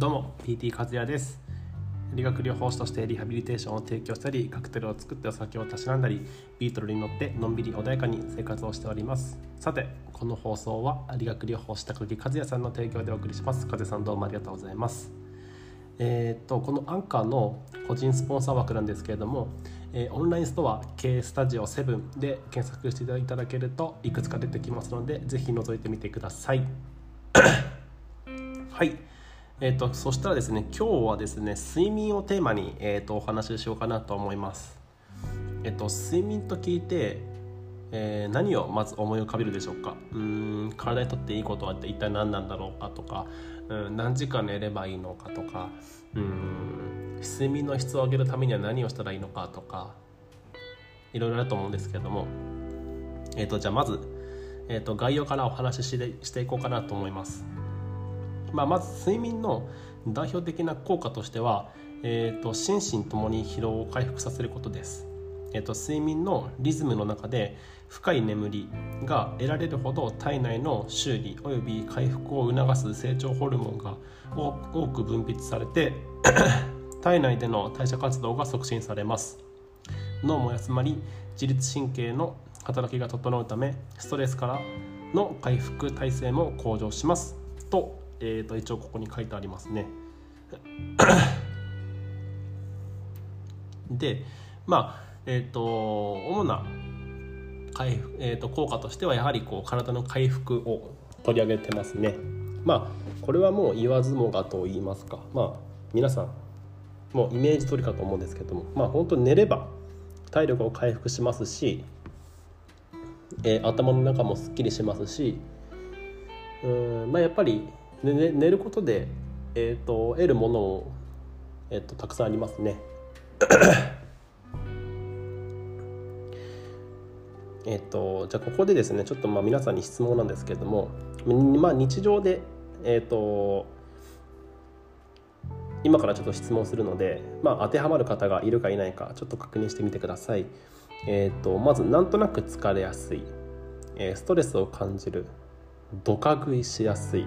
どうも PT 和也です。理学療法士としてリハビリテーションを提供したりカクテルを作ってお酒をたしなんだりビートルに乗ってのんびり穏やかに生活をしております。さてこの放送は理学療法士高木和也さんの提供でお送りします。和也さんどうもありがとうございます。えー、っとこのアンカーの個人スポンサー枠なんですけれどもえー、オンラインストア K スタジオ7で検索していただけるといくつか出てきますのでぜひ覗いてみてください。はい。えーと、そしたらですね今日はですね睡眠をテーマに、えーと、お話ししようかなと思います。えっ、ー、と睡眠と聞いて、えー、何をまず思い浮かべるでしょうか？うん体にとっていいことは一体何なんだろうかとかうん何時間寝ればいいのかとかうん睡眠の質を上げるためには何をしたらいいのかとかいろいろあると思うんですけれども。えっ、ー、とじゃあまず、えーと概要からお話ししてしていこうかなと思います。まあ、まず睡眠の代表的な効果としては、えーと、心身ともに疲労を回復させることです、えーと、睡眠のリズムの中で深い眠りが得られるほど体内の修理および回復を促す成長ホルモンが多く分泌されて 体内での代謝活動が促進されます。脳も休まり自律神経の働きが整うためストレスからの回復体制も向上します。とえー、と一応ここに書いてありますね。でまあえっ、ー、と主な回復、えー、と効果としてはやはりこう体の回復を取り上げてますね。まあこれはもう言わずもがと言いますかまあ皆さんもうイメージ通りかと思うんですけどもまあ本当に寝れば体力を回復しますし、えー、頭の中もすっきりしますしうんまあやっぱりで、ね、寝ることで、えーと、得るものを、えーと、たくさんありますね。えっと、じゃあここでですねちょっとまあ皆さんに質問なんですけれども、まあ、日常で、えっと、今からちょっと質問するので、まあ、当てはまる方がいるかいないかちょっと確認してみてください。えっと、まずなんとなく疲れやすい、えー、ストレスを感じるドカ食いしやすい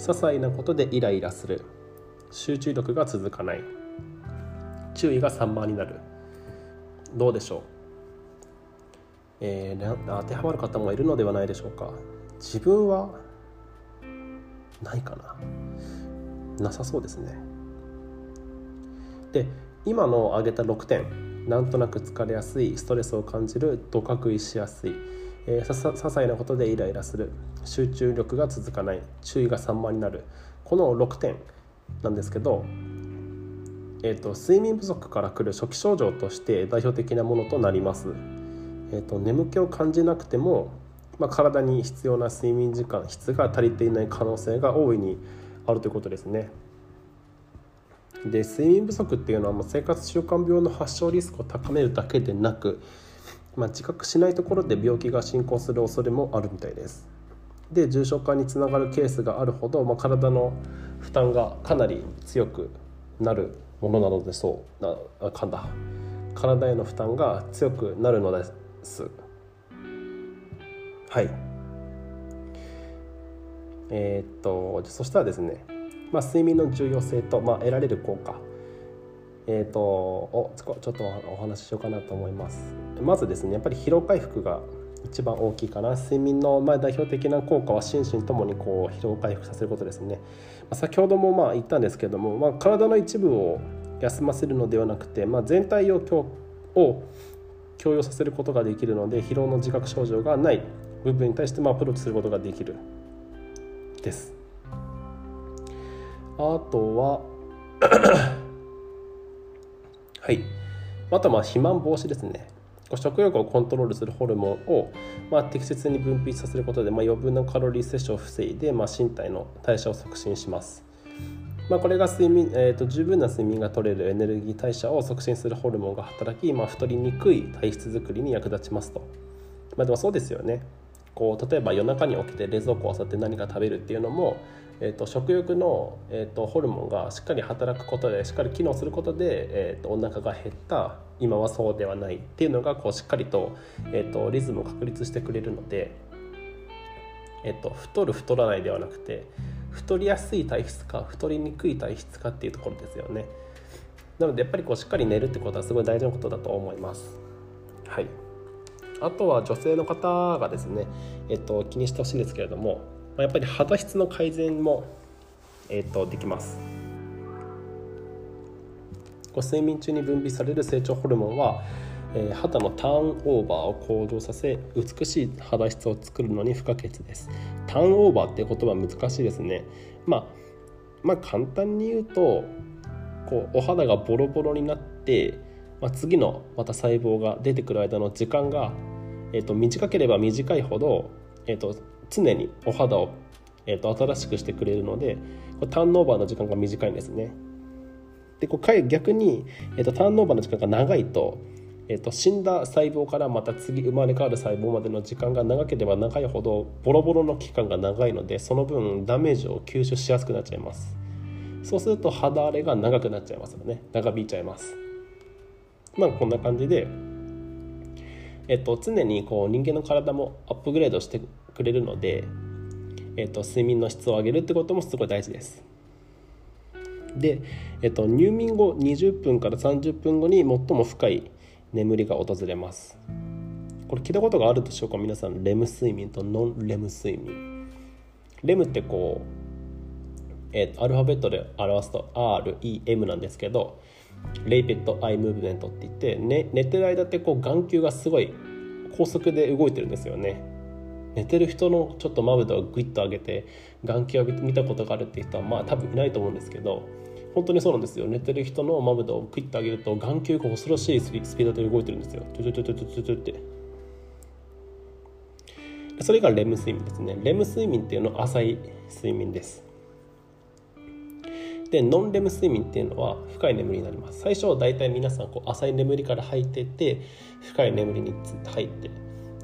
些細なことでイライラする。集中力が続かない。注意が散漫になる。どうでしょう、えー、当てはまる方もいるのではないでしょうか。自分はないかな。なさそうですね。で今の挙げた6点なんとなく疲れやすいストレスを感じるどか食いしやすい。えー、さ些細なことでイライラする集中力が続かない注意が散漫になるこの6点なんですけど、えーと、睡眠不足からくる初期症状として代表的なものとなります。えーと、眠気を感じなくても、まあ、体に必要な睡眠時間質が足りていない可能性が大いにあるということですね。で睡眠不足っていうのはもう生活習慣病の発症リスクを高めるだけでなくまあ、自覚しないところで病気が進行する恐れもあるみたいです。で重症化につながるケースがあるほど、まあ、体の負担がかなり強くなるものなのでそうなあ噛んだ。体への負担が強くなるのです。はい。えー、っとそしたらですね、まあ、睡眠の重要性と、まあ、得られる効果。えーと、おちょっとお話ししようかなと思います。まずですねやっぱり疲労回復が一番大きいかな。睡眠のまあ代表的な効果は心身ともにこう疲労回復させることですね、まあ、先ほどもまあ言ったんですけども、まあ、体の一部を休ませるのではなくて、まあ、全体を強を強要させることができるので疲労の自覚症状がない部分に対してまあアプローチすることができるです。あとは はい、あとはまあ肥満防止ですね。食欲をコントロールするホルモンを、まあ、適切に分泌させることで、まあ、余分なカロリー摂取を防いで、まあ、身体の代謝を促進します、まあ、これが睡眠、えーと、十分な睡眠が取れるエネルギー代謝を促進するホルモンが働き、まあ、太りにくい体質づくりに役立ちますと、まあ、でもそうですよね。こう例えば夜中に起きて冷蔵庫を漁って何か食べるっていうのもえーと、食欲の、えーと、ホルモンがしっかり働くことでしっかり機能することで、えーと、お腹が減った今はそうではないっていうのがこうしっかりと,、えー、とリズムを確立してくれるので、えー、と太る太らないではなくて太りやすい体質か太りにくい体質かっていうところですよね。なのでやっぱりこうしっかり寝るってことはすごい大事なことだと思います。はい。あとは女性の方がですね、えっと、気にしてほしいんですけれどもやっぱり肌質の改善も、えっと、できます。こう睡眠中に分泌される成長ホルモンは、えー、肌のターンオーバーを向上させ美しい肌質を作るのに不可欠ですターンオーバーって言葉難しいですねまあまあ簡単に言うとこうお肌がボロボロになって、まあ、次のまた細胞が出てくる間の時間が、えーと、短ければ短いほど、えーと、常にお肌を、えーと、新しくしてくれるのでターンオーバーの時間が短いんですね。でこう逆に、えー、とターンオーバーの時間が長いと,、えー、と死んだ細胞からまた次生まれ変わる細胞までの時間が長ければ長いほどボロボロの期間が長いのでその分ダメージを吸収しやすくなっちゃいます。そうすると肌荒れが長くなっちゃいますよね。長引いちゃいます。まあこんな感じでえっと常にこう人間の体もアップグレードしてくれるのでえっと睡眠の質を上げるってこともすごい大事です。で、えっと、入眠後20分から30分後に最も深い眠りが訪れます。これ聞いたことがあるでしょうか？皆さんレム睡眠とノンレム睡眠。レムってこうえ、アルファベットで表すと REM なんですけど rapid eye movement って言って、ね、寝てる間ってこう眼球がすごい高速で動いてるんですよね。寝てる人のちょっとまぶたをグイッと上げて眼球を見たことがあるっていう人はまあ多分いないと思うんですけど本当にそうなんですよ。寝てる人のまぶたをグイッと上げると眼球が恐ろしいスピードで動いてるんですよ。トゥトゥトゥトゥトゥトゥって。それがレム睡眠ですね。レム睡眠っていうのは浅い睡眠です。でノンレム睡眠っていうのは深い眠りになります。最初は大体皆さんこう浅い眠りから入ってって深い眠りに入って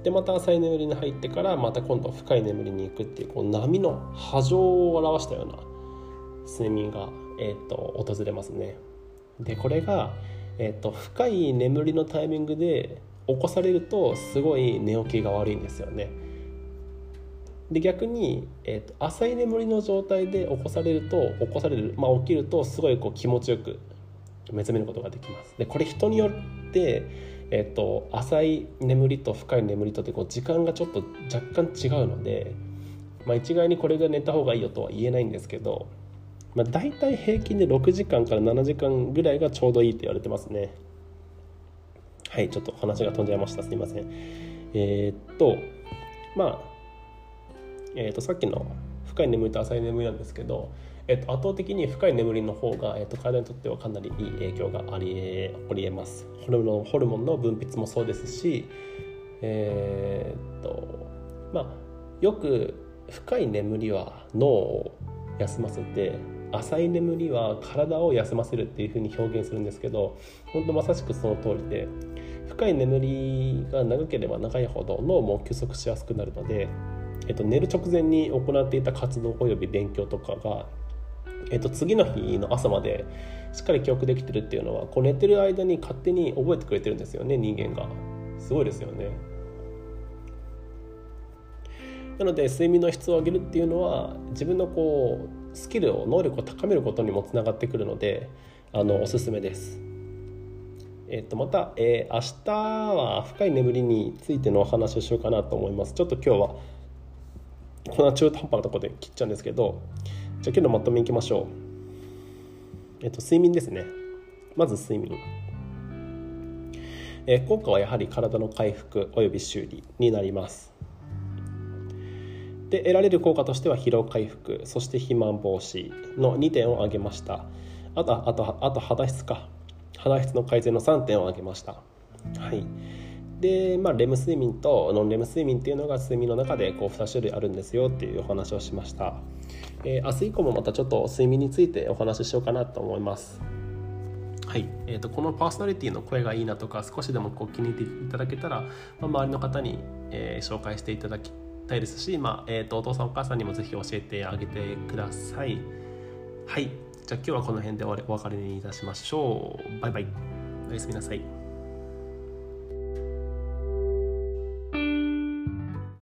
でまた浅い眠りに入ってからまた今度深い眠りに行くっていうこう波の波状を表したような睡眠が、えーと、訪れますね。でこれが、えーと深い眠りのタイミングで起こされるとすごい寝起きが悪いんですよね。で逆に、えーと、浅い眠りの状態で起こされると起こされる、まあ、起きるとすごいこう気持ちよく目覚めることができます。でこれ人によって、えーと、浅い眠りと深い眠りとってこう時間がちょっと若干違うので、まあ、一概にこれで寝た方がいいよとは言えないんですけど、まあ、大体平均で6時間から7時間ぐらいがちょうどいいと言われてますね。はいちょっと話が飛んじゃいました。すいません。えー、っとまあえー、とさっきの深い眠りと浅い眠りなんですけど、えー、と圧倒的に深い眠りの方が、えー、と体にとってはかなりいい影響があり起こりえます。ホルモンホルモンの分泌もそうですしえっ、とまあよく深い眠りは脳を休ませて浅い眠りは体を休ませるっていうふうに表現するんですけど本当まさしくその通りで深い眠りが長ければ長いほど脳も休息しやすくなるのでえっと、寝る直前に行っていた活動および勉強とかが、えっと、次の日の朝までしっかり記憶できてるっていうのはこう寝てる間に勝手に覚えてくれてるんですよね人間が。すごいですよね。なので睡眠の質を上げるっていうのは自分のこうスキルを能力を高めることにもつながってくるのであのおすすめです。えっと、また、えー、明日は深い眠りについてのお話をしようかなと思います。ちょっと今日はこんな中途半端なところで切っちゃうんですけどじゃあ今日のまとめいきましょう。えっと睡眠ですね。まず睡眠。え効果はやはり体の回復および修理になります。で得られる効果としては疲労回復そして肥満防止の2点を挙げました。あとあとあと肌質か。肌質の改善の3点を挙げました。はい。で、まあ、レム睡眠とノンレム睡眠っていうのが睡眠の中でこう2種類あるんですよっていうお話をしました、えー、明日以降もまたちょっと睡眠についてお話ししようかなと思います。はい。えーと、このパーソナリティの声がいいなとか少しでもこう気に入っていただけたら、まあ、周りの方に、えー、紹介していただきたいですし、まあえーと、とお父さんお母さんにもぜひ教えてあげてください。はい。じゃあ今日はこの辺でお別れにいたしましょう。バイバイ。おやすみなさい